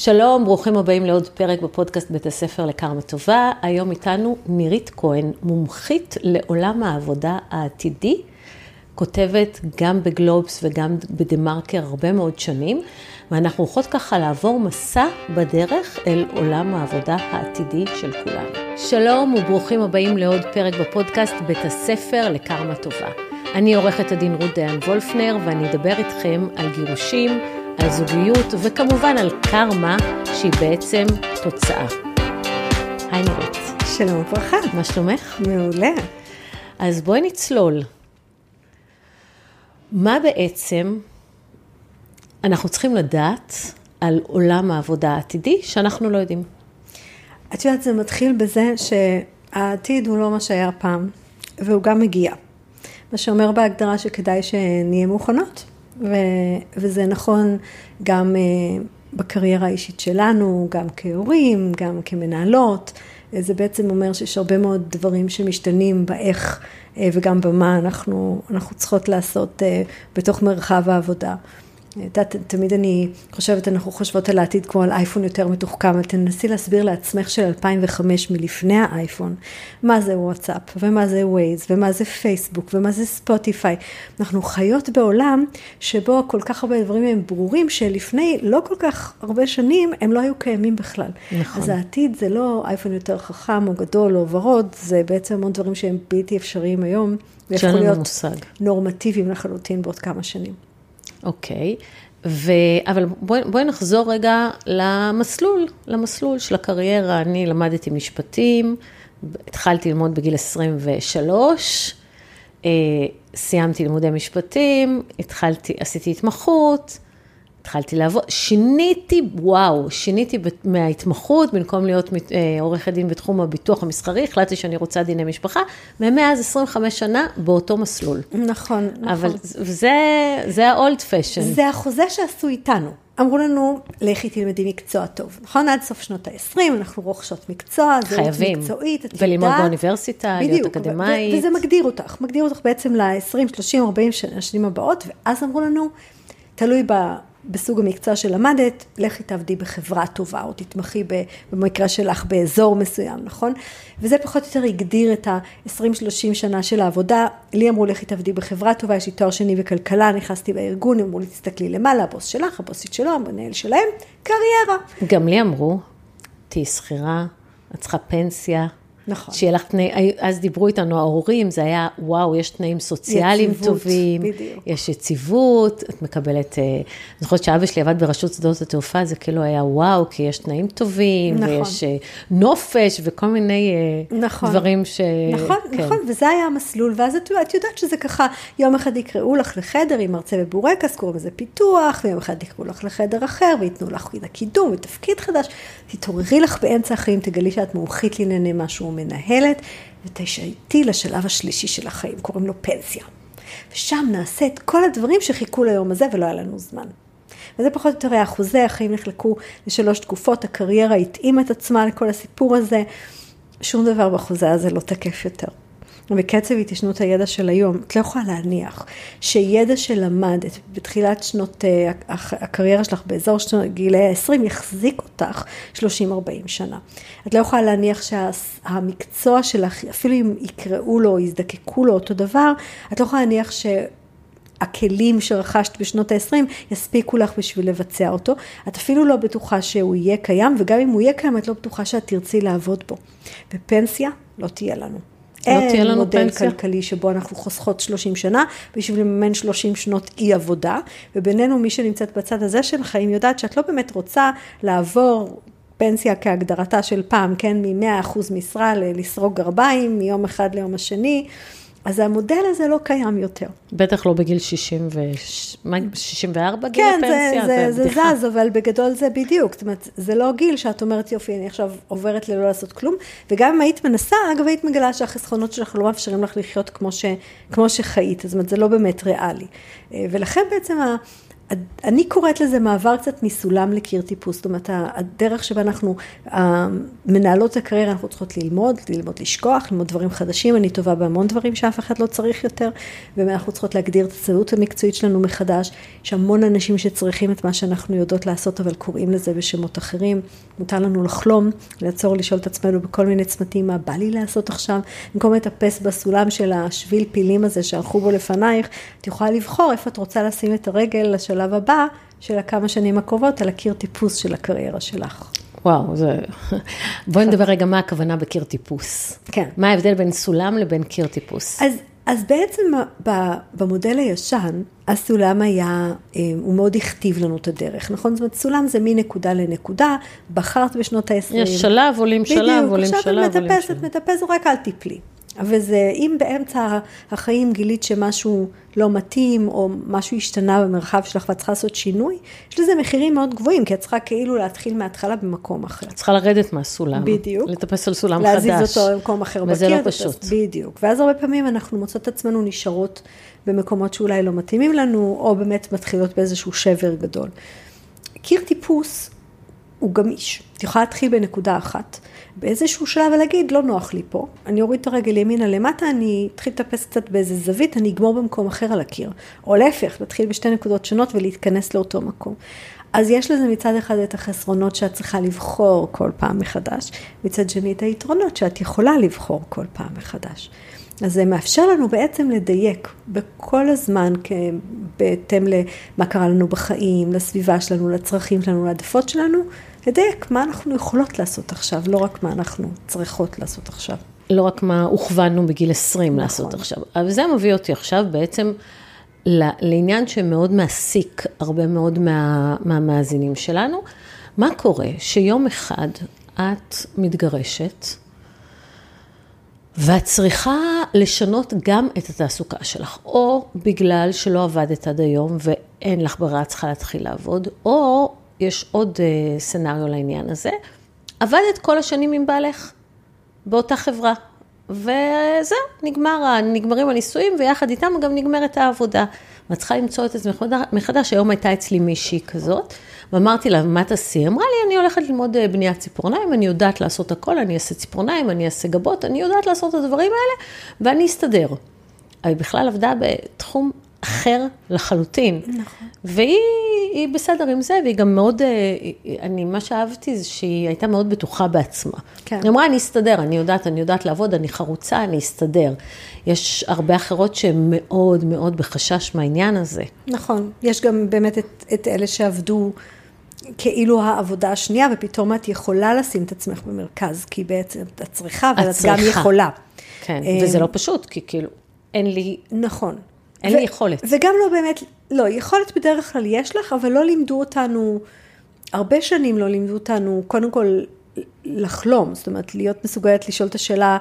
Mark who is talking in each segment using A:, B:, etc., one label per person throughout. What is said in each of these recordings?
A: שלום, ברוכים הבאים לעוד פרק בפודקאסט בית הספר לקרמה טובה. היום איתנו נירית כהן, מומחית לעולם העבודה העתידי, כותבת גם בגלובס וגם בדה מרקר הרבה מאוד שנים, ואנחנו הולכות ככה לעבור מסע בדרך אל עולם העבודה העתידי של כולנו. שלום וברוכים הבאים לעוד פרק בפודקאסט בית הספר לקרמה טובה. אני עורכת הדין רות דיין וולפנר ואני אדבר איתכם על גירושים, על זוגיות וכמובן על קרמה שהיא בעצם תוצאה. היי נירית.
B: שלום וברכה.
A: מה שלומך?
B: מעולה.
A: אז בואי נצלול. מה בעצם אנחנו צריכים לדעת על עולם העבודה העתידי שאנחנו לא יודעים?
B: את יודעת, זה מתחיל בזה שהעתיד הוא לא מה שהיה פעם, והוא גם מגיע. מה שאומר בהגדרה שכדאי שנהיה מוכנות, ו- וזה נכון גם uh, בקריירה האישית שלנו, גם כהורים, גם כמנהלות. זה בעצם אומר שיש הרבה מאוד דברים שמשתנים באיך uh, וגם במה אנחנו, אנחנו צריכות לעשות בתוך מרחב העבודה. יודעת, תמיד אני חושבת, אנחנו חושבות על העתיד כמו על אייפון יותר מתוחכם, תנסי להסביר לעצמך של 2005 מלפני האייפון, מה זה וואטסאפ, ומה זה ווייז, ומה זה פייסבוק, ומה זה ספוטיפיי. אנחנו חיות בעולם שבו כל כך הרבה דברים הם ברורים, שלפני לא כל כך הרבה שנים הם לא היו קיימים בכלל.
A: נכון.
B: אז העתיד זה לא אייפון יותר חכם או גדול או ורוד, זה בעצם המון דברים שהם בלתי אפשריים היום.
A: שאין לנו מושג.
B: נורמטיביים לחלוטין בעוד כמה שנים.
A: אוקיי, ו... אבל בואי, בואי נחזור רגע למסלול, למסלול של הקריירה. אני למדתי משפטים, התחלתי ללמוד בגיל 23, אה, סיימתי לימודי משפטים, התחלתי, עשיתי התמחות, התחלתי לעבוד, שיניתי, וואו, שיניתי מההתמחות, במקום להיות אה, עורכת דין בתחום הביטוח המסחרי, החלטתי שאני רוצה דיני משפחה, ומאז 25 שנה באותו מסלול.
B: נכון, נכון.
A: אבל זה, זה ה-old fashion.
B: זה החוזה שעשו איתנו. אמרו לנו, לכי תלמדי מקצוע טוב. נכון? עד סוף שנות ה-20, אנחנו רוכשות מקצוע, זהות. מקצועית, את
A: וללמוד באוניברסיטה, להיות
B: בדיוק,
A: אקדמאית.
B: ו- וזה מגדיר אותך, מגדיר אותך בעצם ל-20, 30, 40 השנים הבאות, ואז אמרו לנו, תלוי ב... בסוג המקצוע שלמדת, לכי תעבדי בחברה טובה, או תתמכי במקרה שלך באזור מסוים, נכון? וזה פחות או יותר הגדיר את ה-20-30 שנה של העבודה. לי אמרו, לכי תעבדי בחברה טובה, יש לי תואר שני בכלכלה, נכנסתי בארגון, אמרו לי, תסתכלי למעלה, הבוס שלך, הבוסית שלו, המנהל שלהם, קריירה.
A: גם לי אמרו, תהיי שכירה, את צריכה פנסיה.
B: נכון.
A: שיהיה לך תנאי, אז דיברו איתנו ההורים, זה היה, וואו, יש תנאים סוציאליים
B: יציבות,
A: טובים,
B: בדיוק.
A: יש יציבות, את מקבלת, אה, אני זוכרת שאבא שלי עבד ברשות שדות התעופה, זה כאילו היה וואו, כי יש תנאים טובים,
B: נכון.
A: ויש אה, נופש וכל מיני אה,
B: נכון.
A: דברים ש...
B: נכון,
A: כן.
B: נכון, וזה היה המסלול, ואז את, את יודעת שזה ככה, יום אחד יקראו לך לחדר עם מרצה בבורקס, קוראים לזה פיתוח, ויום אחד יקראו לך לחדר אחר, וייתנו לך קידום ותפקיד חדש, תתעוררי לך באמצע החיים, תגלי שאת מומחית לענייני משהו, מנהלת, ותשעתי לשלב השלישי של החיים, קוראים לו פנסיה. ושם נעשה את כל הדברים שחיכו ליום הזה ולא היה לנו זמן. וזה פחות או יותר היה החוזה, החיים נחלקו לשלוש תקופות, הקריירה התאימה את עצמה לכל הסיפור הזה, שום דבר בחוזה הזה לא תקף יותר. בקצב התיישנות הידע של היום, את לא יכולה להניח שידע שלמדת בתחילת שנות אה, הקריירה שלך באזור שנות גילאי ה-20 יחזיק אותך 30-40 שנה. את לא יכולה להניח שהמקצוע שלך, אפילו אם יקראו לו יזדקקו לו אותו דבר, את לא יכולה להניח ש... הכלים שרכשת בשנות ה-20 יספיקו לך בשביל לבצע אותו. את אפילו לא בטוחה שהוא יהיה קיים, וגם אם הוא יהיה קיים, את לא בטוחה שאת תרצי לעבוד בו. ופנסיה לא תהיה לנו.
A: לא תהיה לנו
B: אין מודל
A: פנסיה?
B: כלכלי שבו אנחנו חוסכות 30 שנה בשביל לממן 30 שנות אי עבודה, ובינינו מי שנמצאת בצד הזה של החיים יודעת שאת לא באמת רוצה לעבור פנסיה כהגדרתה של פעם, כן, מ-100% משרה ל- לסרוק גרביים, מיום אחד ליום השני, אז המודל הזה לא קיים יותר.
A: בטח לא בגיל 60 ו... מה, 64 גיל
B: כן, זה,
A: הפנסיה?
B: זה, זה
A: בדיחה.
B: זז, אבל בגדול זה בדיוק. זאת אומרת, זה לא גיל שאת אומרת, יופי, אני עכשיו עוברת ללא לעשות כלום. וגם אם היית מנסה, אגב, היית מגלה שהחסכונות שלך לא מאפשרים לך לחיות כמו, ש, כמו שחיית. זאת אומרת, זה לא באמת ריאלי. אה, ולכן בעצם ה... אני קוראת לזה מעבר קצת מסולם לקיר טיפוס, זאת אומרת, הדרך שבה אנחנו, מנהלות הקריירה, אנחנו צריכות ללמוד, ללמוד לשכוח, ללמוד דברים חדשים, אני טובה בהמון דברים שאף אחד לא צריך יותר, ואנחנו צריכות להגדיר את הצדות המקצועית שלנו מחדש, יש המון אנשים שצריכים את מה שאנחנו יודעות לעשות, אבל קוראים לזה בשמות אחרים, מותר לנו לחלום, לעצור, לשאול את עצמנו בכל מיני צמתים, מה בא לי לעשות עכשיו, במקום לטפס בסולם של השביל פילים הזה שהלכו בו לפנייך, את יכולה לבחור איפה את רוצה לשים את הרגל לשלב הבא של הכמה שנים הקרובות על הקיר טיפוס של הקריירה שלך.
A: וואו, זה... בואי נדבר רגע מה הכוונה בקיר טיפוס.
B: כן.
A: מה ההבדל בין סולם לבין קיר טיפוס?
B: אז, אז בעצם במודל הישן, הסולם היה, אה, הוא מאוד הכתיב לנו את הדרך, נכון? זאת אומרת, סולם זה מנקודה לנקודה, בחרת בשנות ה-20.
A: יש שלב, עולים שלב, עולים שלב, עולים שלב.
B: בדיוק, עכשיו את מטפסת, מטפסת, רק אל תיפלי. וזה, אם באמצע החיים גילית שמשהו לא מתאים, או משהו השתנה במרחב שלך ואת צריכה לעשות שינוי, יש לזה מחירים מאוד גבוהים, כי את צריכה כאילו להתחיל מההתחלה במקום אחר.
A: את צריכה לרדת מהסולם.
B: בדיוק.
A: לטפס על סולם
B: להזיז
A: חדש.
B: להזיז אותו למקום אחר
A: וזה
B: בקיר.
A: לא פשוט.
B: בדיוק. ואז הרבה פעמים אנחנו מוצאות את עצמנו נשארות במקומות שאולי לא מתאימים לנו, או באמת מתחילות באיזשהו שבר גדול. קיר טיפוס הוא גמיש. את יכולה להתחיל בנקודה אחת. באיזשהו שלב ולהגיד, לא נוח לי פה, אני אוריד את הרגל ימינה למטה, אני אתחיל לטפס קצת באיזה זווית, אני אגמור במקום אחר על הקיר. או להפך, להתחיל בשתי נקודות שונות ולהתכנס לאותו מקום. אז יש לזה מצד אחד את החסרונות שאת צריכה לבחור כל פעם מחדש, מצד שני את היתרונות שאת יכולה לבחור כל פעם מחדש. אז זה מאפשר לנו בעצם לדייק בכל הזמן, בהתאם למה קרה לנו בחיים, לסביבה שלנו, לצרכים שלנו, להעדפות שלנו, לדייק מה אנחנו יכולות לעשות עכשיו, לא רק מה אנחנו צריכות לעשות עכשיו.
A: לא רק מה הוכוונו בגיל 20 נכון. לעשות עכשיו. אבל זה מביא אותי עכשיו בעצם לעניין שמאוד מעסיק הרבה מאוד מה, מהמאזינים שלנו. מה קורה שיום אחד את מתגרשת, ואת צריכה לשנות גם את התעסוקה שלך, או בגלל שלא עבדת עד היום ואין לך ברירה, צריכה להתחיל לעבוד, או יש עוד uh, סצנריו לעניין הזה, עבדת כל השנים עם בעלך באותה חברה, וזהו, נגמר, נגמרים הנישואים, ויחד איתם גם נגמרת העבודה. ואת צריכה למצוא את עצמך מחדש, היום הייתה אצלי מישהי כזאת, ואמרתי לה, מה תעשי? אמרה לי, אני הולכת ללמוד אה, בניית ציפורניים, אני יודעת לעשות הכל, אני אעשה ציפורניים, אני אעשה גבות, אני יודעת לעשות את הדברים האלה, ואני אסתדר. היא בכלל עבדה בתחום אחר לחלוטין. נכון. והיא בסדר עם זה, והיא גם מאוד, אה, אני, מה שאהבתי זה שהיא הייתה מאוד בטוחה בעצמה. כן. היא אמרה, אני אסתדר, אני יודעת, אני יודעת לעבוד, אני חרוצה, אני אסתדר. יש הרבה אחרות שהן מאוד מאוד בחשש מהעניין הזה.
B: נכון, יש גם באמת את, את אלה שעבדו כאילו העבודה השנייה, ופתאום את יכולה לשים את עצמך במרכז, כי בעצם את צריכה, אבל את, גם יכולה.
A: כן, וזה לא פשוט, כי כאילו, אין לי...
B: נכון.
A: אין לי יכולת.
B: וגם לא באמת, לא, יכולת בדרך כלל יש לך, אבל לא לימדו אותנו, הרבה שנים לא לימדו אותנו, קודם כל, לחלום, זאת אומרת, להיות מסוגלת לשאול את השאלה,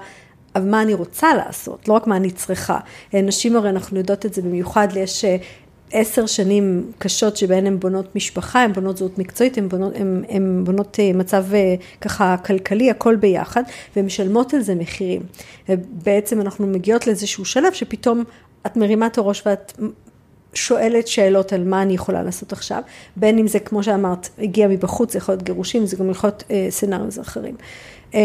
B: אבל מה אני רוצה לעשות, לא רק מה אני צריכה. נשים הרי, אנחנו יודעות את זה במיוחד, יש אה, עשר שנים קשות שבהן הן בונות משפחה, הן בונות זהות מקצועית, הן בונות, הן, הן בונות אה, מצב אה, ככה כלכלי, הכל ביחד, והן משלמות על זה מחירים. בעצם אנחנו מגיעות לאיזשהו שלב שפתאום את מרימה את הראש ואת שואלת שאלות על מה אני יכולה לעשות עכשיו, בין אם זה, כמו שאמרת, הגיע מבחוץ, זה יכול להיות גירושים, זה גם יכול להיות אה, סצנריוז אחרים. אה,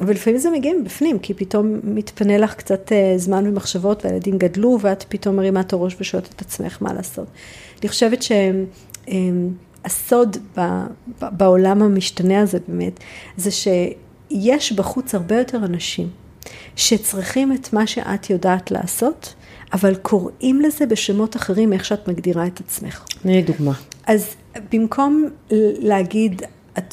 B: ולפעמים זה מגיע מבפנים, כי פתאום מתפנה לך קצת אה, זמן ומחשבות, והילדים גדלו, ואת פתאום מרימה את הראש ושואלת את עצמך מה לעשות. אני חושבת שהסוד אה, בעולם המשתנה הזה באמת, זה שיש בחוץ הרבה יותר אנשים שצריכים את מה שאת יודעת לעשות, אבל קוראים לזה בשמות אחרים, איך שאת מגדירה את עצמך.
A: תני לי דוגמה.
B: אז במקום להגיד,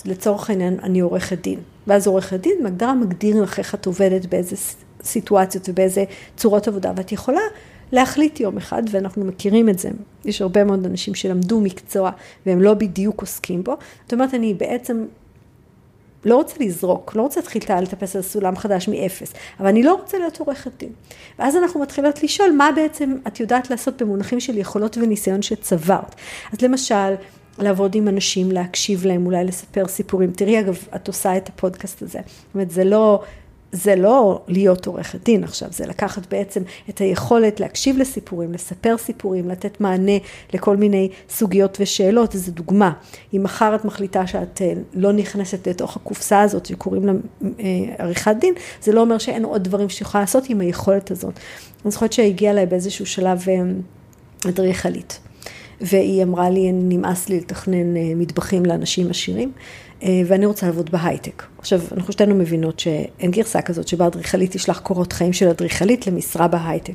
B: לצורך העניין, אני עורכת דין, ואז עורכת דין, בהגדרה מגדיר לך איך את עובדת, באיזה סיטואציות ובאיזה צורות עבודה, ואת יכולה להחליט יום אחד, ואנחנו מכירים את זה, יש הרבה מאוד אנשים שלמדו מקצוע והם לא בדיוק עוסקים בו, זאת אומרת, אני בעצם לא רוצה לזרוק, לא רוצה להתחיל לטפס על סולם חדש מאפס, אבל אני לא רוצה להיות עורכת דין. ואז אנחנו מתחילות לשאול מה בעצם את יודעת לעשות במונחים של יכולות וניסיון שצברת. אז למשל, לעבוד עם אנשים, להקשיב להם, אולי לספר סיפורים. תראי, אגב, את עושה את הפודקאסט הזה. זאת אומרת, זה לא זה לא להיות עורכת דין עכשיו, זה לקחת בעצם את היכולת להקשיב לסיפורים, לספר סיפורים, לתת מענה לכל מיני סוגיות ושאלות, זו דוגמה. אם מחר את מחליטה שאת אה, לא נכנסת לתוך הקופסה הזאת שקוראים לה אה, עריכת דין, זה לא אומר שאין עוד דברים שאת יכולה לעשות עם היכולת הזאת. אני זוכרת שהגיעה אליי באיזשהו שלב אה, אדריכלית. והיא אמרה לי, נמאס לי לתכנן מטבחים לאנשים עשירים, אה, ואני רוצה לעבוד בהייטק. עכשיו, אנחנו שתינו מבינות שאין גרסה כזאת שבה אדריכלית תשלח קורות חיים של אדריכלית למשרה בהייטק.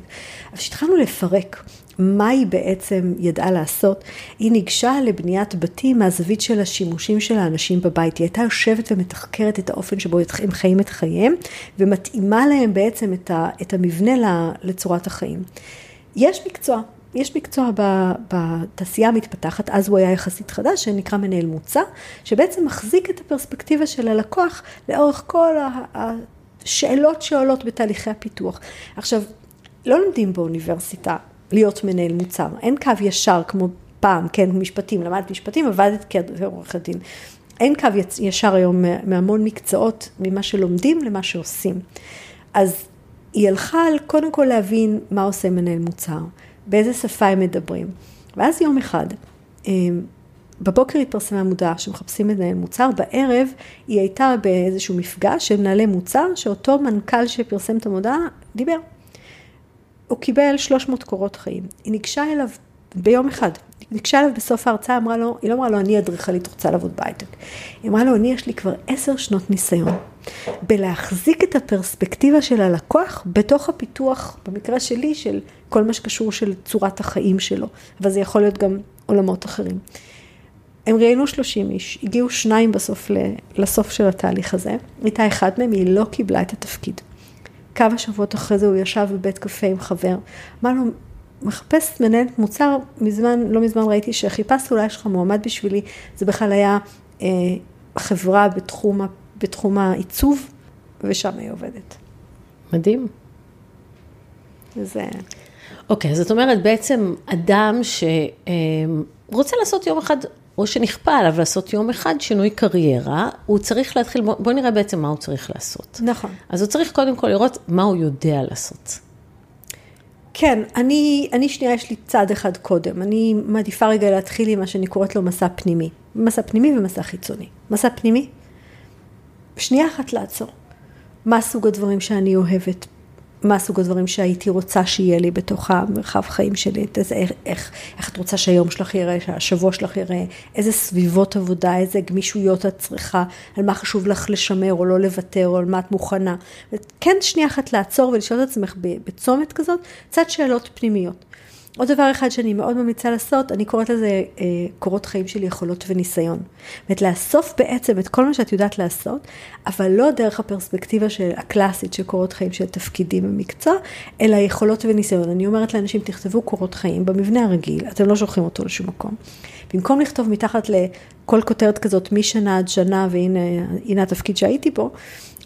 B: אבל כשהתחלנו לפרק מה היא בעצם ידעה לעשות, היא ניגשה לבניית בתים מהזווית של השימושים של האנשים בבית. היא הייתה יושבת ומתחקרת את האופן שבו הם חיים את חייהם, ומתאימה להם בעצם את המבנה לצורת החיים. יש מקצוע, יש מקצוע בתעשייה המתפתחת, אז הוא היה יחסית חדש, שנקרא מנהל מוצר, שבעצם מחזיק את הפרספקטיבה של הלקוח לאורך כל השאלות שעולות בתהליכי הפיתוח. עכשיו, לא לומדים באוניברסיטה להיות מנהל מוצר, אין קו ישר כמו פעם, כן, משפטים, למדת משפטים, עבדת כעורכת דין. אין קו ישר היום מהמון מקצועות, ממה שלומדים למה שעושים. אז היא הלכה על קודם כל להבין מה עושה מנהל מוצר. באיזה שפה הם מדברים. ואז יום אחד, אמ, בבוקר התפרסמה מודעה שמחפשים מנהל מוצר, בערב היא הייתה באיזשהו מפגש של מנהלי מוצר, שאותו מנכ"ל שפרסם את המודעה דיבר. הוא קיבל 300 קורות חיים. היא ניגשה אליו ביום אחד, ניגשה אליו בסוף ההרצאה, אמרה לו, היא לא אמרה לו, אני אדריכלית רוצה לעבוד בהייטק. היא אמרה לו, אני יש לי כבר עשר שנות ניסיון. בלהחזיק את הפרספקטיבה של הלקוח בתוך הפיתוח, במקרה שלי, של כל מה שקשור של צורת החיים שלו, אבל זה יכול להיות גם עולמות אחרים. הם ראיינו 30 איש, הגיעו שניים בסוף לסוף של התהליך הזה, הייתה אחד מהם, היא לא קיבלה את התפקיד. כמה שבועות אחרי זה הוא ישב בבית קפה עם חבר, אמר לו, מחפש מנהלת מוצר, מזמן, לא מזמן ראיתי שחיפשת, אולי יש לך מועמד בשבילי, זה בכלל היה אה, חברה בתחום בתחום העיצוב, ושם היא עובדת.
A: מדהים.
B: זה...
A: אוקיי, okay, זאת אומרת, בעצם אדם שרוצה לעשות יום אחד, או שנכפה עליו לעשות יום אחד שינוי קריירה, הוא צריך להתחיל, בוא נראה בעצם מה הוא צריך לעשות.
B: נכון.
A: אז הוא צריך קודם כל לראות מה הוא יודע לעשות.
B: כן, אני, אני שנייה, יש לי צעד אחד קודם. אני מעדיפה רגע להתחיל עם מה שאני קוראת לו מסע פנימי. מסע פנימי ומסע חיצוני. מסע פנימי, שנייה אחת לעצור. מה סוג הדברים שאני אוהבת? מה סוג הדברים שהייתי רוצה שיהיה לי בתוך המרחב חיים שלי? איזה, איך, איך, איך את רוצה שהיום שלך יראה, שהשבוע שלך יראה? איזה סביבות עבודה, איזה גמישויות את צריכה? על מה חשוב לך לשמר או לא לוותר, או על מה את מוכנה? כן, שנייה אחת לעצור ולשאול את עצמך בצומת כזאת, קצת שאלות פנימיות. עוד דבר אחד שאני מאוד ממליצה לעשות, אני קוראת לזה אה, קורות חיים של יכולות וניסיון. זאת אומרת, לאסוף בעצם את כל מה שאת יודעת לעשות, אבל לא דרך הפרספקטיבה של, הקלאסית של קורות חיים של תפקידים במקצוע, אלא יכולות וניסיון. אני אומרת לאנשים, תכתבו קורות חיים במבנה הרגיל, אתם לא שולחים אותו לשום מקום. במקום לכתוב מתחת לכל כותרת כזאת משנה עד שנה, והנה התפקיד שהייתי בו,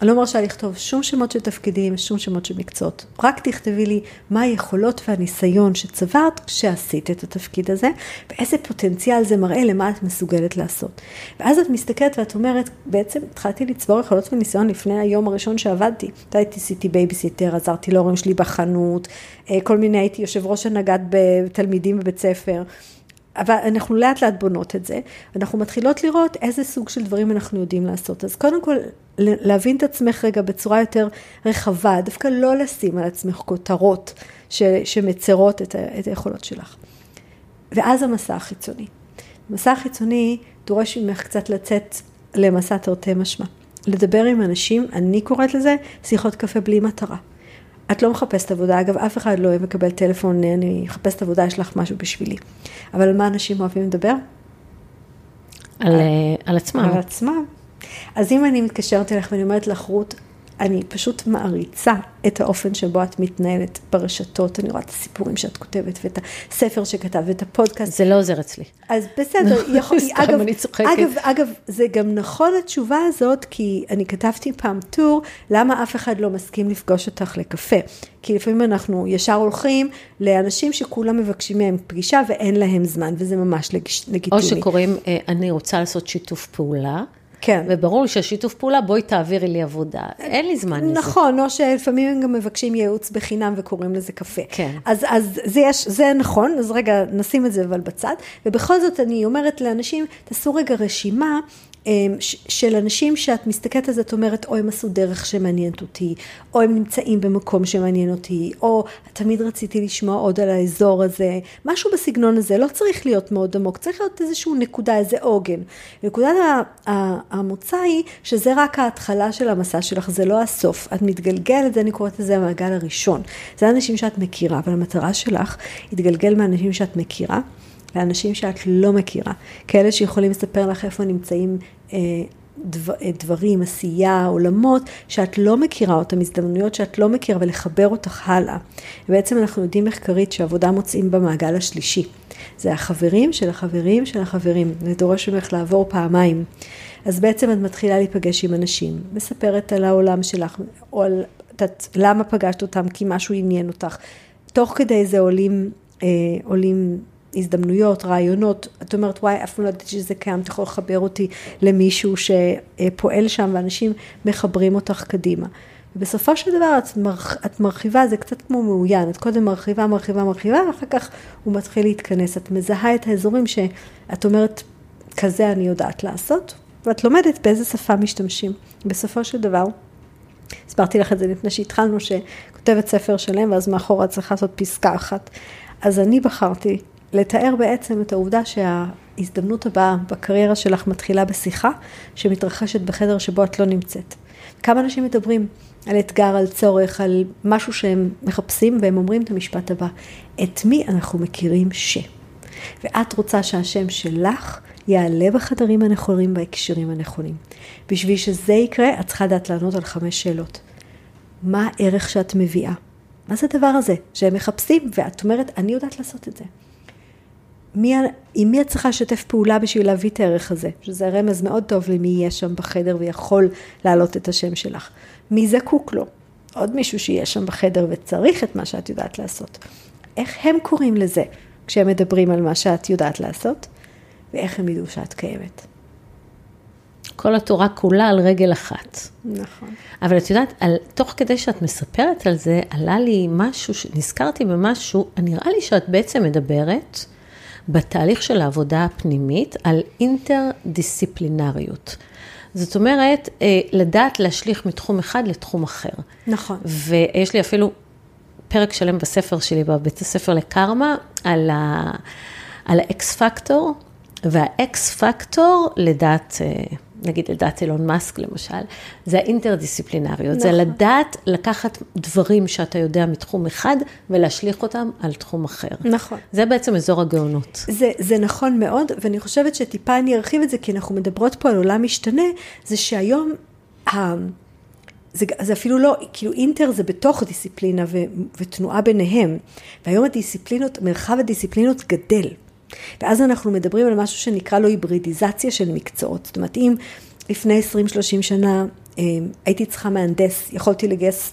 B: אני לא מרשה לכתוב שום שמות של תפקידים, שום שמות של מקצועות. רק תכתבי לי מה היכולות והניסיון שצברת כשעשית את התפקיד הזה, ואיזה פוטנציאל זה מראה למה את מסוגלת לעשות. ואז את מסתכלת ואת אומרת, בעצם התחלתי לצבור יכולות וניסיון לפני היום הראשון שעבדתי. הייתי עשיתי בייביסיטר, עזרתי להורים שלי בחנות, אה, כל מיני, הייתי יושב ראש הנהגת בתלמידים בבית ספר. אבל אנחנו לאט לאט בונות את זה, ואנחנו מתחילות לראות איזה סוג של דברים אנחנו יודעים לעשות. אז קודם כל, להבין את עצמך רגע בצורה יותר רחבה, דווקא לא לשים על עצמך כותרות ש, שמצרות את, ה, את היכולות שלך. ואז המסע החיצוני. המסע החיצוני דורש ממך קצת לצאת למסע תרתי משמע. לדבר עם אנשים, אני קוראת לזה שיחות קפה בלי מטרה. את לא מחפשת עבודה, אגב, אף אחד לא לקבל טלפון, אני מחפשת עבודה, יש לך משהו בשבילי. אבל על מה אנשים אוהבים לדבר?
A: על, על, על עצמם.
B: על עצמם. אז אם אני מתקשרת אליך ואני אומרת לך, רות, אני פשוט מעריצה את האופן שבו את מתנהלת ברשתות, אני רואה את הסיפורים שאת כותבת, ואת הספר שכתבת, ואת הפודקאסט.
A: זה לא עוזר אצלי.
B: אז בסדר, יכול, אגב, אני צוחקת. אגב, אגב, זה גם נכון התשובה הזאת, כי אני כתבתי פעם טור, למה אף אחד לא מסכים לפגוש אותך לקפה. כי לפעמים אנחנו ישר הולכים לאנשים שכולם מבקשים מהם פגישה ואין להם זמן, וזה ממש לגיטימי.
A: או שקוראים, אה, אני רוצה לעשות שיתוף פעולה.
B: כן.
A: וברור שהשיתוף פעולה, בואי תעבירי לי עבודה. אין לי זמן לזה.
B: נכון, או שלפעמים הם גם מבקשים ייעוץ בחינם וקוראים לזה קפה.
A: כן.
B: אז, אז זה, יש, זה נכון, אז רגע, נשים את זה אבל בצד. ובכל זאת אני אומרת לאנשים, תעשו רגע רשימה של אנשים שאת מסתכלת על זה, את אומרת, או הם עשו דרך שמעניינת אותי, או הם נמצאים במקום שמעניין אותי, או תמיד רציתי לשמוע עוד על האזור הזה, משהו בסגנון הזה, לא צריך להיות מאוד עמוק, צריך להיות איזושהי נקודה, איזה עוגן. נקודת המוצא היא שזה רק ההתחלה של המסע שלך, זה לא הסוף. את מתגלגלת, אני קוראת לזה המעגל הראשון. זה אנשים שאת מכירה, אבל המטרה שלך היא להתגלגל מאנשים שאת מכירה. לאנשים שאת לא מכירה, כאלה שיכולים לספר לך איפה נמצאים אה, דבר, אה, דברים, עשייה, עולמות, שאת לא מכירה אותם, הזדמנויות שאת לא מכירה, ולחבר אותך הלאה. ובעצם אנחנו יודעים מחקרית שעבודה מוצאים במעגל השלישי. זה החברים של החברים של החברים, זה דורש ממך לעבור פעמיים. אז בעצם את מתחילה להיפגש עם אנשים, מספרת על העולם שלך, או על את, למה פגשת אותם, כי משהו עניין אותך. תוך כדי זה עולים, אה, עולים הזדמנויות, רעיונות, את אומרת, וואי, אף פעם לא ידעתי שזה קיים, אתה יכול לחבר אותי למישהו שפועל שם, ואנשים מחברים אותך קדימה. ובסופו של דבר את, מרח, את מרחיבה, זה קצת כמו מעוין, את קודם מרחיבה, מרחיבה, מרחיבה, ואחר כך הוא מתחיל להתכנס. את מזהה את האזורים שאת אומרת, כזה אני יודעת לעשות, ואת לומדת באיזה שפה משתמשים. בסופו של דבר, הסברתי לך את זה לפני שהתחלנו, שכותבת ספר שלם, ואז מאחורה צריכה לעשות פסקה אחת. אז אני בחרתי לתאר בעצם את העובדה שההזדמנות הבאה בקריירה שלך מתחילה בשיחה שמתרחשת בחדר שבו את לא נמצאת. כמה אנשים מדברים על אתגר, על צורך, על משהו שהם מחפשים, והם אומרים את המשפט הבא, את מי אנחנו מכירים ש... ואת רוצה שהשם שלך יעלה בחדרים הנכונים, בהקשרים הנכונים. בשביל שזה יקרה, את צריכה לדעת לענות על חמש שאלות. מה הערך שאת מביאה? מה זה הדבר הזה שהם מחפשים? ואת אומרת, אני יודעת לעשות את זה. מי, עם מי את צריכה לשתף פעולה בשביל להביא את הערך הזה? שזה רמז מאוד טוב למי יהיה שם בחדר ויכול להעלות את השם שלך. מי זקוק לו? עוד מישהו שיהיה שם בחדר וצריך את מה שאת יודעת לעשות. איך הם קוראים לזה כשהם מדברים על מה שאת יודעת לעשות, ואיך הם ידעו שאת קיימת.
A: כל התורה כולה על רגל אחת.
B: נכון.
A: אבל את יודעת, על, תוך כדי שאת מספרת על זה, עלה לי משהו, נזכרתי במשהו, נראה לי שאת בעצם מדברת בתהליך של העבודה הפנימית על אינטרדיסציפלינריות. זאת אומרת, אה, לדעת להשליך מתחום אחד לתחום אחר.
B: נכון.
A: ויש לי אפילו פרק שלם בספר שלי, בבית הספר לקרמה, על, ה, על האקס פקטור, והאקס פקטור, לדעת... נגיד לדעת אילון מאסק למשל, זה האינטרדיסציפלינריות, נכון. זה לדעת לקחת דברים שאתה יודע מתחום אחד ולהשליך אותם על תחום אחר.
B: נכון.
A: זה בעצם אזור הגאונות.
B: זה, זה נכון מאוד, ואני חושבת שטיפה אני ארחיב את זה, כי אנחנו מדברות פה על עולם משתנה, זה שהיום... זה, זה אפילו לא, כאילו אינטר זה בתוך דיסציפלינה ו, ותנועה ביניהם, והיום הדיסציפלינות, מרחב הדיסציפלינות גדל. ואז אנחנו מדברים על משהו שנקרא לו היברידיזציה של מקצועות. זאת אומרת, אם לפני 20-30 שנה אה, הייתי צריכה מהנדס, יכולתי לגייס,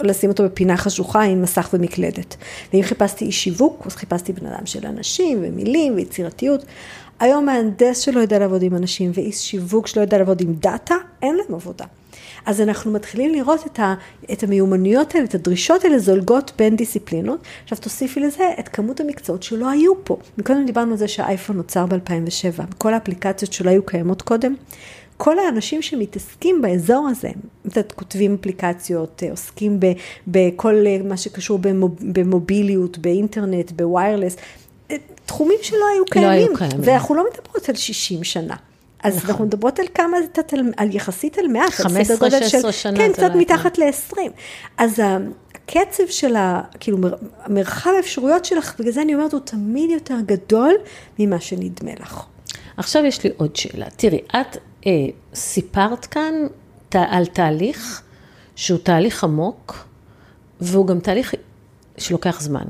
B: לשים אותו בפינה חשוכה עם מסך ומקלדת. ואם חיפשתי איש שיווק, אז חיפשתי בן אדם של אנשים ומילים ויצירתיות. היום מהנדס שלא יודע לעבוד עם אנשים ואיש שיווק שלא יודע לעבוד עם דאטה, אין להם עבודה. אז אנחנו מתחילים לראות את, ה, את המיומנויות האלה, את הדרישות האלה זולגות בין דיסציפלינות. עכשיו תוסיפי לזה את כמות המקצועות שלא היו פה. מקודם דיברנו על זה שהאייפון נוצר ב-2007, כל האפליקציות שלא היו קיימות קודם. כל האנשים שמתעסקים באזור הזה, קצת כותבים אפליקציות, עוסקים בכל מה שקשור במוביליות, באינטרנט, בוויירלס, תחומים שלא היו קיימים. לא היו קיימים. ואנחנו לא מדברות על 60 שנה. אז נכון. אנחנו מדברות על כמה, על, על יחסית על מעט,
A: 15-16 שנה.
B: כן, קצת מתחת ל-20. אז הקצב של ה... כאילו, מרחב האפשרויות שלך, בגלל זה אני אומרת, הוא תמיד יותר גדול ממה שנדמה לך.
A: עכשיו יש לי עוד שאלה. תראי, את אה, סיפרת כאן ת, על תהליך שהוא תהליך עמוק, והוא גם תהליך שלוקח זמן.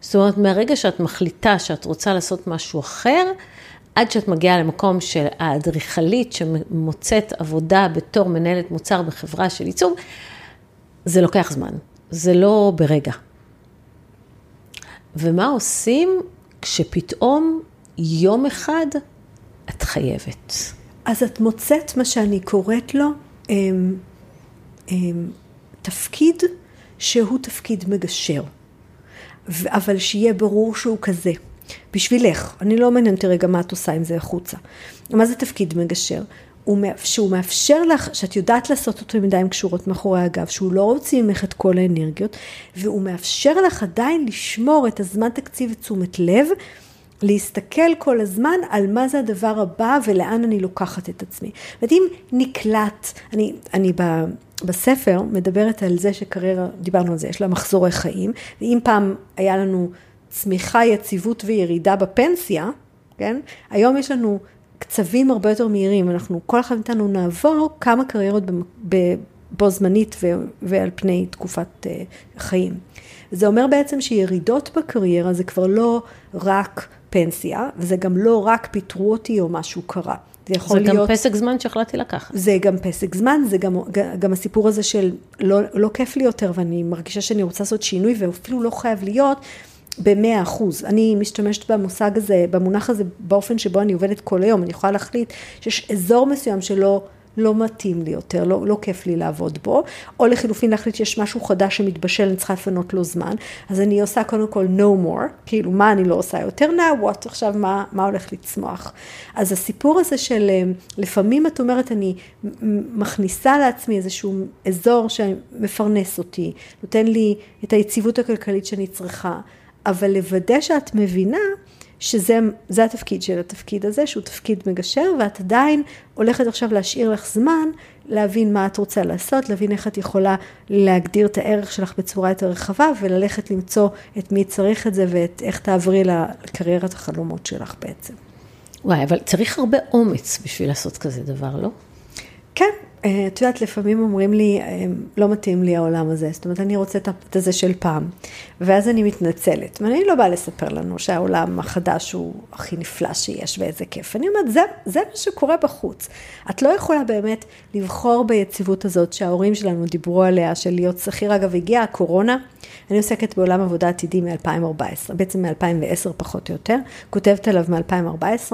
A: זאת אומרת, מהרגע שאת מחליטה שאת רוצה לעשות משהו אחר, עד שאת מגיעה למקום של האדריכלית שמוצאת עבודה בתור מנהלת מוצר בחברה של ייצוג, זה לוקח זמן, זה לא ברגע. ומה עושים כשפתאום יום אחד את חייבת?
B: אז את מוצאת מה שאני קוראת לו אמ, אמ, תפקיד שהוא תפקיד מגשר, אבל שיהיה ברור שהוא כזה. בשבילך, אני לא מעניין אותי רגע מה את עושה עם זה החוצה. מה זה תפקיד מגשר? שהוא מאפשר לך, שאת יודעת לעשות אותו עם ידיים קשורות מאחורי הגב, שהוא לא רוצה ממך את כל האנרגיות, והוא מאפשר לך עדיין לשמור את הזמן תקציב ותשומת לב, להסתכל כל הזמן על מה זה הדבר הבא ולאן אני לוקחת את עצמי. זאת אם נקלט, אני, אני ב, בספר מדברת על זה שקריירה, דיברנו על זה, יש לה מחזורי חיים, ואם פעם היה לנו צמיחה, יציבות וירידה בפנסיה, כן? היום יש לנו קצבים הרבה יותר מהירים, אנחנו, כל אחד מאיתנו נעבור כמה קריירות בו זמנית ועל פני תקופת אה, חיים. זה אומר בעצם שירידות בקריירה זה כבר לא רק פנסיה, וזה גם לא רק פיטרו אותי או משהו קרה.
A: זה יכול זה להיות... זה גם פסק זמן שהחלטתי לקחת.
B: זה גם פסק זמן, זה גם, גם הסיפור הזה של לא, לא כיף לי יותר, ואני מרגישה שאני רוצה לעשות שינוי, ואפילו לא חייב להיות, במאה אחוז. אני משתמשת במושג הזה, במונח הזה, באופן שבו אני עובדת כל היום. אני יכולה להחליט שיש אזור מסוים שלא... לא מתאים לי יותר, לא, לא כיף לי לעבוד בו, או לחילופין להחליט שיש משהו חדש שמתבשל, אני צריכה לפנות לו זמן, אז אני עושה קודם כל no more, כאילו מה אני לא עושה יותר, now what, עכשיו מה, מה הולך לצמוח. אז הסיפור הזה של אה, לפעמים את אומרת, אני מכניסה לעצמי איזשהו אזור שמפרנס אותי, נותן לי את היציבות הכלכלית שאני צריכה. אבל לוודא שאת מבינה שזה התפקיד של התפקיד הזה, שהוא תפקיד מגשר, ואת עדיין הולכת עכשיו להשאיר לך זמן להבין מה את רוצה לעשות, להבין איך את יכולה להגדיר את הערך שלך בצורה יותר רחבה, וללכת למצוא את מי צריך את זה ואת איך תעברי לקריירת החלומות שלך בעצם.
A: וואי, אבל צריך הרבה אומץ בשביל לעשות כזה דבר, לא?
B: כן, את יודעת, לפעמים אומרים לי, אה, לא מתאים לי העולם הזה, זאת אומרת, אני רוצה את הזה של פעם, ואז אני מתנצלת, ואני לא באה לספר לנו שהעולם החדש הוא הכי נפלא שיש ואיזה כיף. אני אומרת, זה, זה מה שקורה בחוץ. את לא יכולה באמת לבחור ביציבות הזאת שההורים שלנו דיברו עליה, של להיות שכיר. אגב, הגיעה הקורונה, אני עוסקת בעולם עבודה עתידי מ-2014, בעצם מ-2010 פחות או יותר, כותבת עליו מ-2014,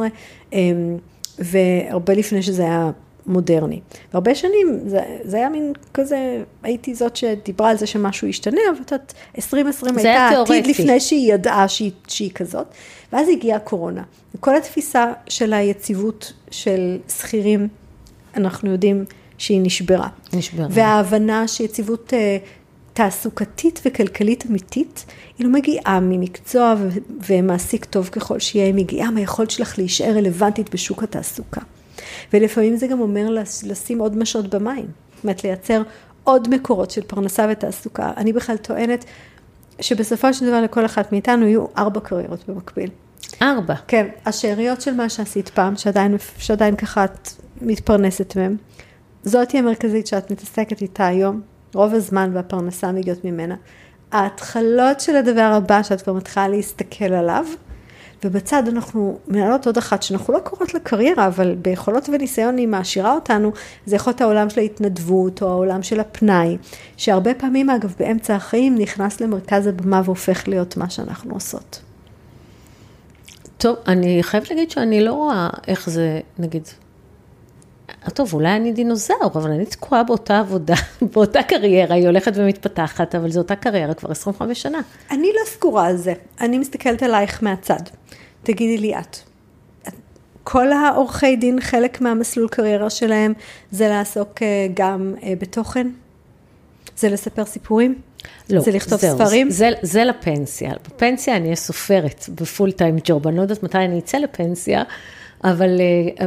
B: אמ, והרבה לפני שזה היה מודרני. והרבה שנים זה, זה היה מין כזה, הייתי זאת שדיברה על זה שמשהו ישתנה, אבל את יודעת, 2020 הייתה עתיד לפני שהיא ידעה שהיא, שהיא כזאת, ואז הגיעה הקורונה. וכל התפיסה של היציבות של שכירים, אנחנו יודעים שהיא נשברה.
A: נשברה.
B: וההבנה שיציבות uh, תעסוקתית וכלכלית אמיתית, היא לא מגיעה ממקצוע ומעסיק טוב ככל שיהיה, היא מגיעה מהיכולת שלך להישאר רלוונטית בשוק התעסוקה. ולפעמים זה גם אומר לשים עוד משות במים, זאת אומרת לייצר עוד מקורות של פרנסה ותעסוקה. אני בכלל טוענת שבסופו של דבר לכל אחת מאיתנו יהיו ארבע קריירות במקביל.
A: ארבע.
B: כן, השאריות של מה שעשית פעם, שעדיין, שעדיין ככה את מתפרנסת מהן, זאתי המרכזית שאת מתעסקת איתה היום, רוב הזמן והפרנסה מגיעות ממנה. ההתחלות של הדבר הבא שאת כבר מתחילה להסתכל עליו, ובצד אנחנו מנהלות עוד אחת שאנחנו לא קוראות לה קריירה, אבל ביכולות וניסיון היא מעשירה אותנו, זה יכול להיות העולם של ההתנדבות או העולם של הפנאי, שהרבה פעמים אגב באמצע החיים נכנס למרכז הבמה והופך להיות מה שאנחנו עושות.
A: טוב, אני חייבת להגיד שאני לא רואה איך זה, נגיד, טוב, אולי אני דינוזאור, אבל אני תקועה באותה עבודה, באותה קריירה, היא הולכת ומתפתחת, אבל זו אותה קריירה כבר 25 שנה.
B: אני לא סגורה על זה, אני מסתכלת עלייך מהצד. תגידי לי את. כל העורכי דין, חלק מהמסלול קריירה שלהם זה לעסוק אה, גם אה, בתוכן? זה לספר סיפורים?
A: לא,
B: זה לכתוב זהו, ספרים?
A: זה, זה לפנסיה. בפנסיה אני אהיה סופרת בפול טיים ג'וב. אני לא יודעת מתי אני אצא לפנסיה, אבל uh,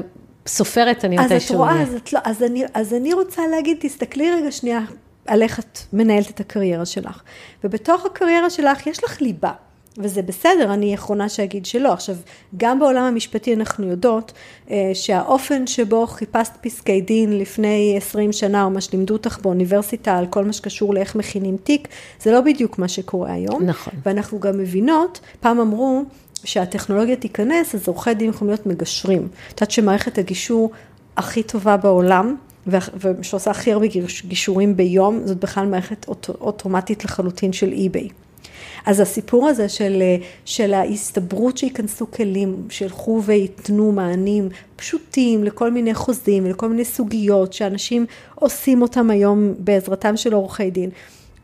A: סופרת אני
B: מתי שהוא אז את רואה, אז, את לא, אז, אני, אז אני רוצה להגיד, תסתכלי רגע שנייה על איך את מנהלת את הקריירה שלך. ובתוך הקריירה שלך יש לך ליבה. וזה בסדר, אני האחרונה שאגיד שלא. עכשיו, גם בעולם המשפטי אנחנו יודעות אה, שהאופן שבו חיפשת פסקי דין לפני 20 שנה, או מה שלימדו אותך באוניברסיטה על כל מה שקשור לאיך מכינים תיק, זה לא בדיוק מה שקורה היום.
A: נכון.
B: ואנחנו גם מבינות, פעם אמרו שהטכנולוגיה תיכנס, אז עורכי דין יכולים להיות מגשרים. את יודעת שמערכת הגישור הכי טובה בעולם, ושעושה הכי הרבה גישורים ביום, זאת בכלל מערכת אוטומטית לחלוטין של אי-ביי. אז הסיפור הזה של, של ההסתברות שייכנסו כלים, שילכו וייתנו מענים פשוטים לכל מיני חוזים ולכל מיני סוגיות שאנשים עושים אותם היום בעזרתם של עורכי דין.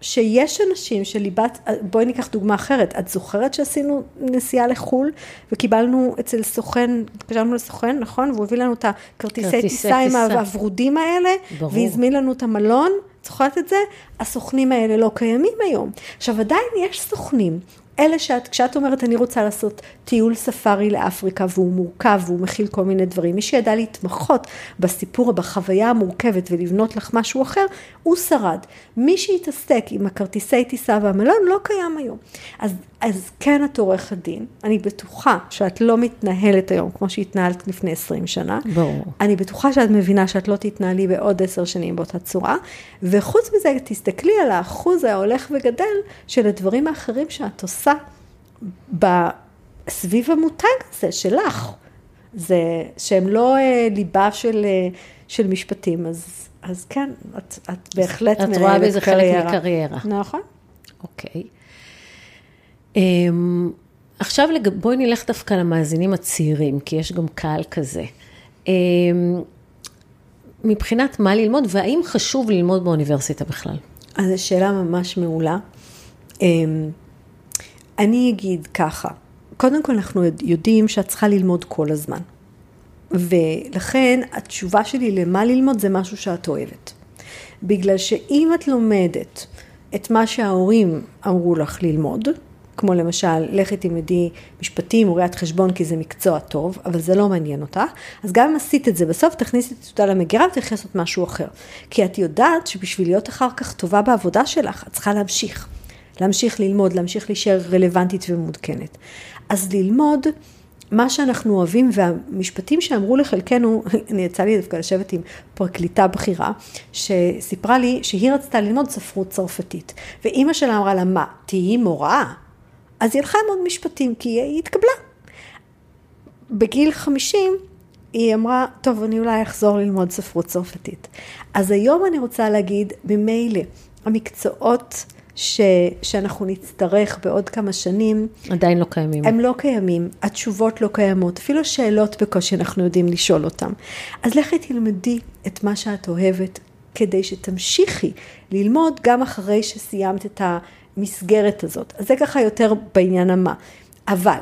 B: שיש אנשים שליבת, בואי ניקח דוגמה אחרת, את זוכרת שעשינו נסיעה לחו"ל וקיבלנו אצל סוכן, התקשרנו לסוכן, נכון? והוא הביא לנו את הכרטיסי טיסה עם הוורודים האלה, ברור. והזמין לנו את המלון, זוכרת את זה? הסוכנים האלה לא קיימים היום. עכשיו עדיין יש סוכנים אלה שאת, כשאת אומרת, אני רוצה לעשות טיול ספארי לאפריקה והוא מורכב והוא מכיל כל מיני דברים, מי שידע להתמחות בסיפור, בחוויה המורכבת ולבנות לך משהו אחר, הוא שרד. מי שהתעסק עם הכרטיסי טיסה והמלון לא קיים היום. אז, אז כן את עורכת דין, אני בטוחה שאת לא מתנהלת היום כמו שהתנהלת לפני 20 שנה.
A: ברור.
B: אני בטוחה שאת מבינה שאת לא תתנהלי בעוד 10 שנים באותה צורה, וחוץ מזה, תסתכלי על האחוז ההולך וגדל של הדברים האחרים שאת עושה סביב המותג הזה שלך. זה שהם לא אה, ליבה של, אה, של משפטים, אז, אז כן, את, את בהחלט
A: מנהלת קריירה. את רואה בזה חלק מקריירה.
B: נכון.
A: אוקיי. Um, עכשיו לג... בואי נלך דווקא למאזינים הצעירים, כי יש גם קהל כזה. Um, מבחינת מה ללמוד, והאם חשוב ללמוד באוניברסיטה בכלל?
B: אז זו שאלה ממש מעולה. Um, אני אגיד ככה, קודם כל אנחנו יודעים שאת צריכה ללמוד כל הזמן. ולכן התשובה שלי למה ללמוד זה משהו שאת אוהבת. בגלל שאם את לומדת את מה שההורים אמרו לך ללמוד, כמו למשל, לכי תלמדי משפטים או ראיית חשבון כי זה מקצוע טוב, אבל זה לא מעניין אותך, אז גם אם עשית את זה בסוף, תכניסי את התעודה למגירה ותלכי לעשות משהו אחר. כי את יודעת שבשביל להיות אחר כך טובה בעבודה שלך, את צריכה להמשיך. להמשיך ללמוד, להמשיך להישאר רלוונטית ומעודכנת. אז ללמוד מה שאנחנו אוהבים, והמשפטים שאמרו לחלקנו, אני יצא לי דווקא לשבת עם פרקליטה בכירה, שסיפרה לי שהיא רצתה ללמוד ספרות צרפתית. ואימא שלה אמרה לה, מה, תהיי מורה? אז היא הלכה ללמוד משפטים, כי היא התקבלה. בגיל 50, היא אמרה, טוב, אני אולי אחזור ללמוד ספרות צרפתית. אז היום אני רוצה להגיד, ממילא, המקצועות ש, שאנחנו נצטרך בעוד כמה שנים.
A: עדיין לא קיימים.
B: הם לא קיימים, התשובות לא קיימות, אפילו שאלות בקושי אנחנו יודעים לשאול אותם. אז לכי תלמדי את מה שאת אוהבת, כדי שתמשיכי ללמוד גם אחרי שסיימת את המסגרת הזאת. אז זה ככה יותר בעניין המה. אבל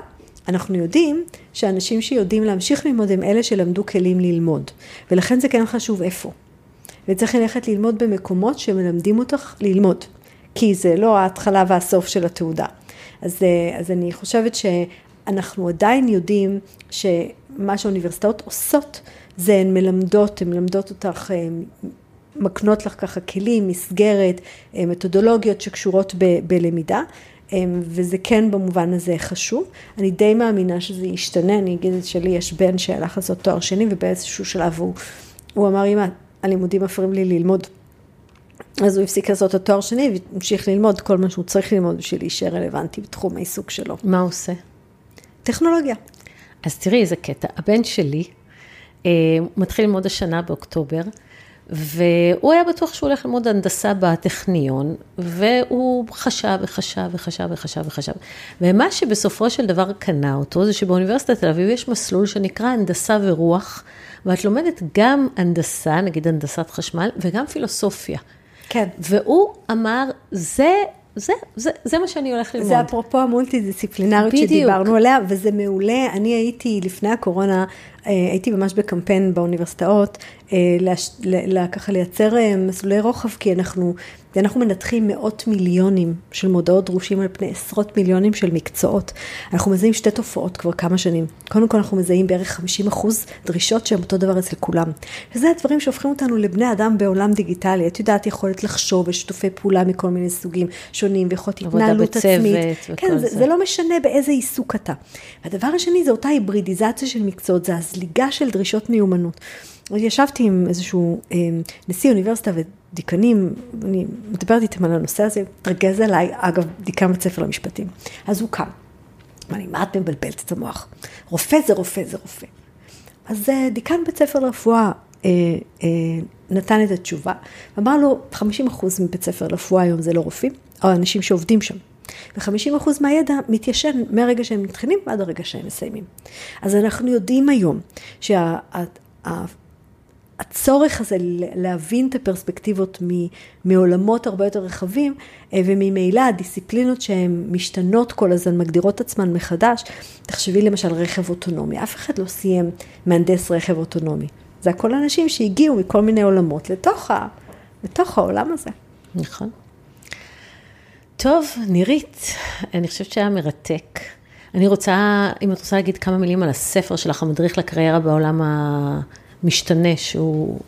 B: אנחנו יודעים שאנשים שיודעים להמשיך ללמוד הם אלה שלמדו כלים ללמוד, ולכן זה כן חשוב איפה. וצריך ללכת ללמוד במקומות שמלמדים אותך ללמוד. כי זה לא ההתחלה והסוף של התעודה. אז, אה, אז אני חושבת שאנחנו עדיין יודעים שמה שהאוניברסיטאות עושות, זה הן מלמדות, הן מלמדות אותך, אה, מקנות לך ככה כלים, מסגרת, אה, מתודולוגיות שקשורות ב, בלמידה. וזה כן במובן הזה חשוב. אני די מאמינה שזה ישתנה, אני אגיד את שלי, יש בן שהלך לעשות תואר שני ובאיזשהו שלב הוא, הוא אמר, אמא, הלימודים מפריעים לי ללמוד. אז הוא הפסיק לעשות את התואר שני והמשיך ללמוד כל מה שהוא צריך ללמוד בשביל להישאר רלוונטי בתחום העיסוק שלו.
A: מה הוא עושה?
B: טכנולוגיה.
A: אז תראי איזה קטע. הבן שלי אה, מתחיל ללמוד השנה באוקטובר, והוא היה בטוח שהוא הולך ללמוד הנדסה בטכניון, והוא חשב וחשב וחשב וחשב וחשב. ומה שבסופו של דבר קנה אותו, זה שבאוניברסיטת תל אביב יש מסלול שנקרא הנדסה ורוח, ואת לומדת גם הנדסה, נגיד הנדסת חשמל, וגם פילוסופיה.
B: כן.
A: והוא אמר, זה, זה, זה, זה מה שאני הולך ללמוד.
B: זה אפרופו המולטי-דיסציפלינריות שדיברנו עליה, וזה מעולה. אני הייתי, לפני הקורונה, הייתי ממש בקמפיין באוניברסיטאות, אה, ככה לייצר אה, מסלולי רוחב, כי אנחנו ואנחנו מנתחים מאות מיליונים של מודעות דרושים על פני עשרות מיליונים של מקצועות. אנחנו מזהים שתי תופעות כבר כמה שנים. קודם כל אנחנו מזהים בערך 50 אחוז דרישות שהן אותו דבר אצל כולם. וזה הדברים שהופכים אותנו לבני אדם בעולם דיגיטלי. את יודעת, יכולת לחשוב ושיתופי פעולה מכל מיני סוגים שונים, ויכולת התנהלות עצמית. כן, זה, זה לא משנה באיזה עיסוק אתה. והדבר השני זה אותה היברידיזציה של מקצועות, זה הזליגה של דרישות מיומנות. ישבתי עם איזשהו אה, נשיא אוניברסיטה ודיקנים, אני מדברת איתם על הנושא הזה, התרגז עליי, אגב, דיקן בית ספר למשפטים. אז הוא קם. אמר לי, מה את מבלבלת את המוח? רופא זה רופא זה רופא. אז אה, דיקן בית ספר לרפואה אה, אה, נתן את התשובה, אמר לו, 50% מבית ספר לרפואה היום זה לא רופאים, או אנשים שעובדים שם. ו-50% מהידע מתיישן מהרגע שהם מתחילים ועד הרגע שהם מסיימים. אז אנחנו יודעים היום שה... הצורך הזה להבין את הפרספקטיבות מעולמות הרבה יותר רחבים, אה, וממילא הדיסציפלינות שהן משתנות כל הזמן, מגדירות עצמן מחדש. תחשבי למשל רכב אוטונומי, אף אחד לא סיים מהנדס רכב אוטונומי. זה הכל אנשים שהגיעו מכל מיני עולמות לתוך, ה, לתוך העולם הזה.
A: נכון. טוב, נירית, אני חושבת שהיה מרתק. אני רוצה, אם את רוצה להגיד כמה מילים על הספר שלך, המדריך לקריירה בעולם המשתנה, שהוא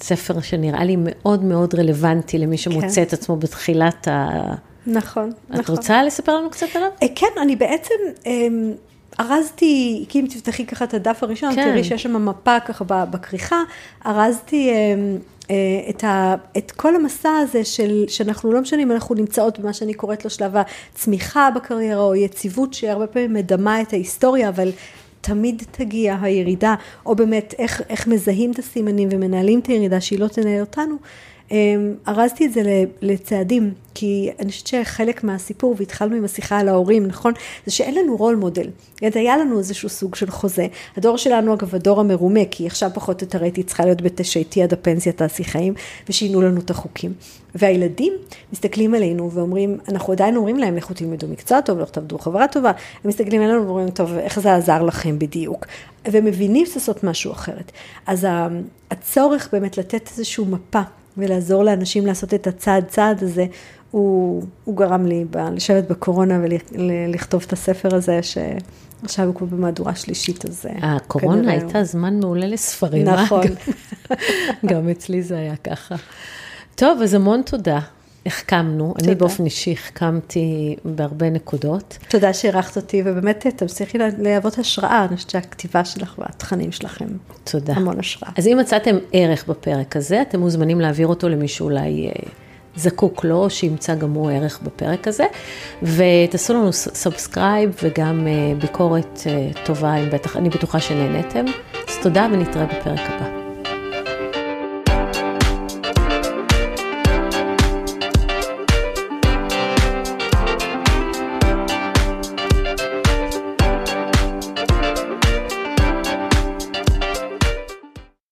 A: ספר שנראה לי מאוד מאוד רלוונטי למי שמוצא כן. את עצמו בתחילת ה...
B: נכון,
A: את
B: נכון.
A: את רוצה לספר לנו קצת עליו?
B: אה, כן, אני בעצם אמ, ארזתי, כי אם תפתחי ככה את הדף הראשון, כן. תראי שיש שם מפה ככה בכריכה, ארזתי אמ, את, ה, את כל המסע הזה של, שאנחנו לא משנה אם אנחנו נמצאות במה שאני קוראת לו שלב הצמיחה בקריירה, או יציבות שהרבה פעמים מדמה את ההיסטוריה, אבל תמיד תגיע הירידה, או באמת איך, איך מזהים את הסימנים ומנהלים את הירידה שהיא לא תנהל אותנו. אמ, ארזתי את זה לצעדים, כי אני חושבת שחלק מהסיפור, והתחלנו עם השיחה על ההורים, נכון? זה שאין לנו רול מודל. היה לנו איזשהו סוג של חוזה. הדור שלנו, אגב, הדור המרומה, כי עכשיו פחות או יותר הייתי צריכה להיות בתשע איתי עד הפנסיה תעשי חיים, ושינו לנו את החוקים. והילדים מסתכלים עלינו ואומרים, אנחנו עדיין אומרים להם, לכו תלמדו מקצוע טוב, לכו תעבדו חברה טובה. הם מסתכלים עלינו ואומרים, טוב, איך זה עזר לכם בדיוק? ומבינים לעשות משהו אחרת. אז הצורך באמת לתת איזושהי מפה ולעזור לאנשים לעשות את הצעד צעד הזה, הוא, הוא גרם לי ב, לשבת בקורונה ולכתוב את הספר הזה, שעכשיו הוא כבר במהדורה שלישית, אז
A: אה, הקורונה הייתה הוא... זמן מעולה לספרים.
B: אה? נכון.
A: גם אצלי זה היה ככה. טוב, אז המון תודה. החכמנו, אני באופן אישי החכמתי בהרבה נקודות.
B: תודה שאירחת אותי, ובאמת תמשיכי להוות השראה, אני חושבת שהכתיבה שלך והתכנים שלכם.
A: תודה.
B: המון השראה.
A: אז אם מצאתם ערך בפרק הזה, אתם מוזמנים להעביר אותו למישהו שאולי אה, זקוק לו, שימצא גם הוא ערך בפרק הזה, ותעשו לנו subscribe וגם אה, ביקורת אה, טובה, אם בטח, אני בטוחה שנהניתם. אז תודה ונתראה בפרק הבא.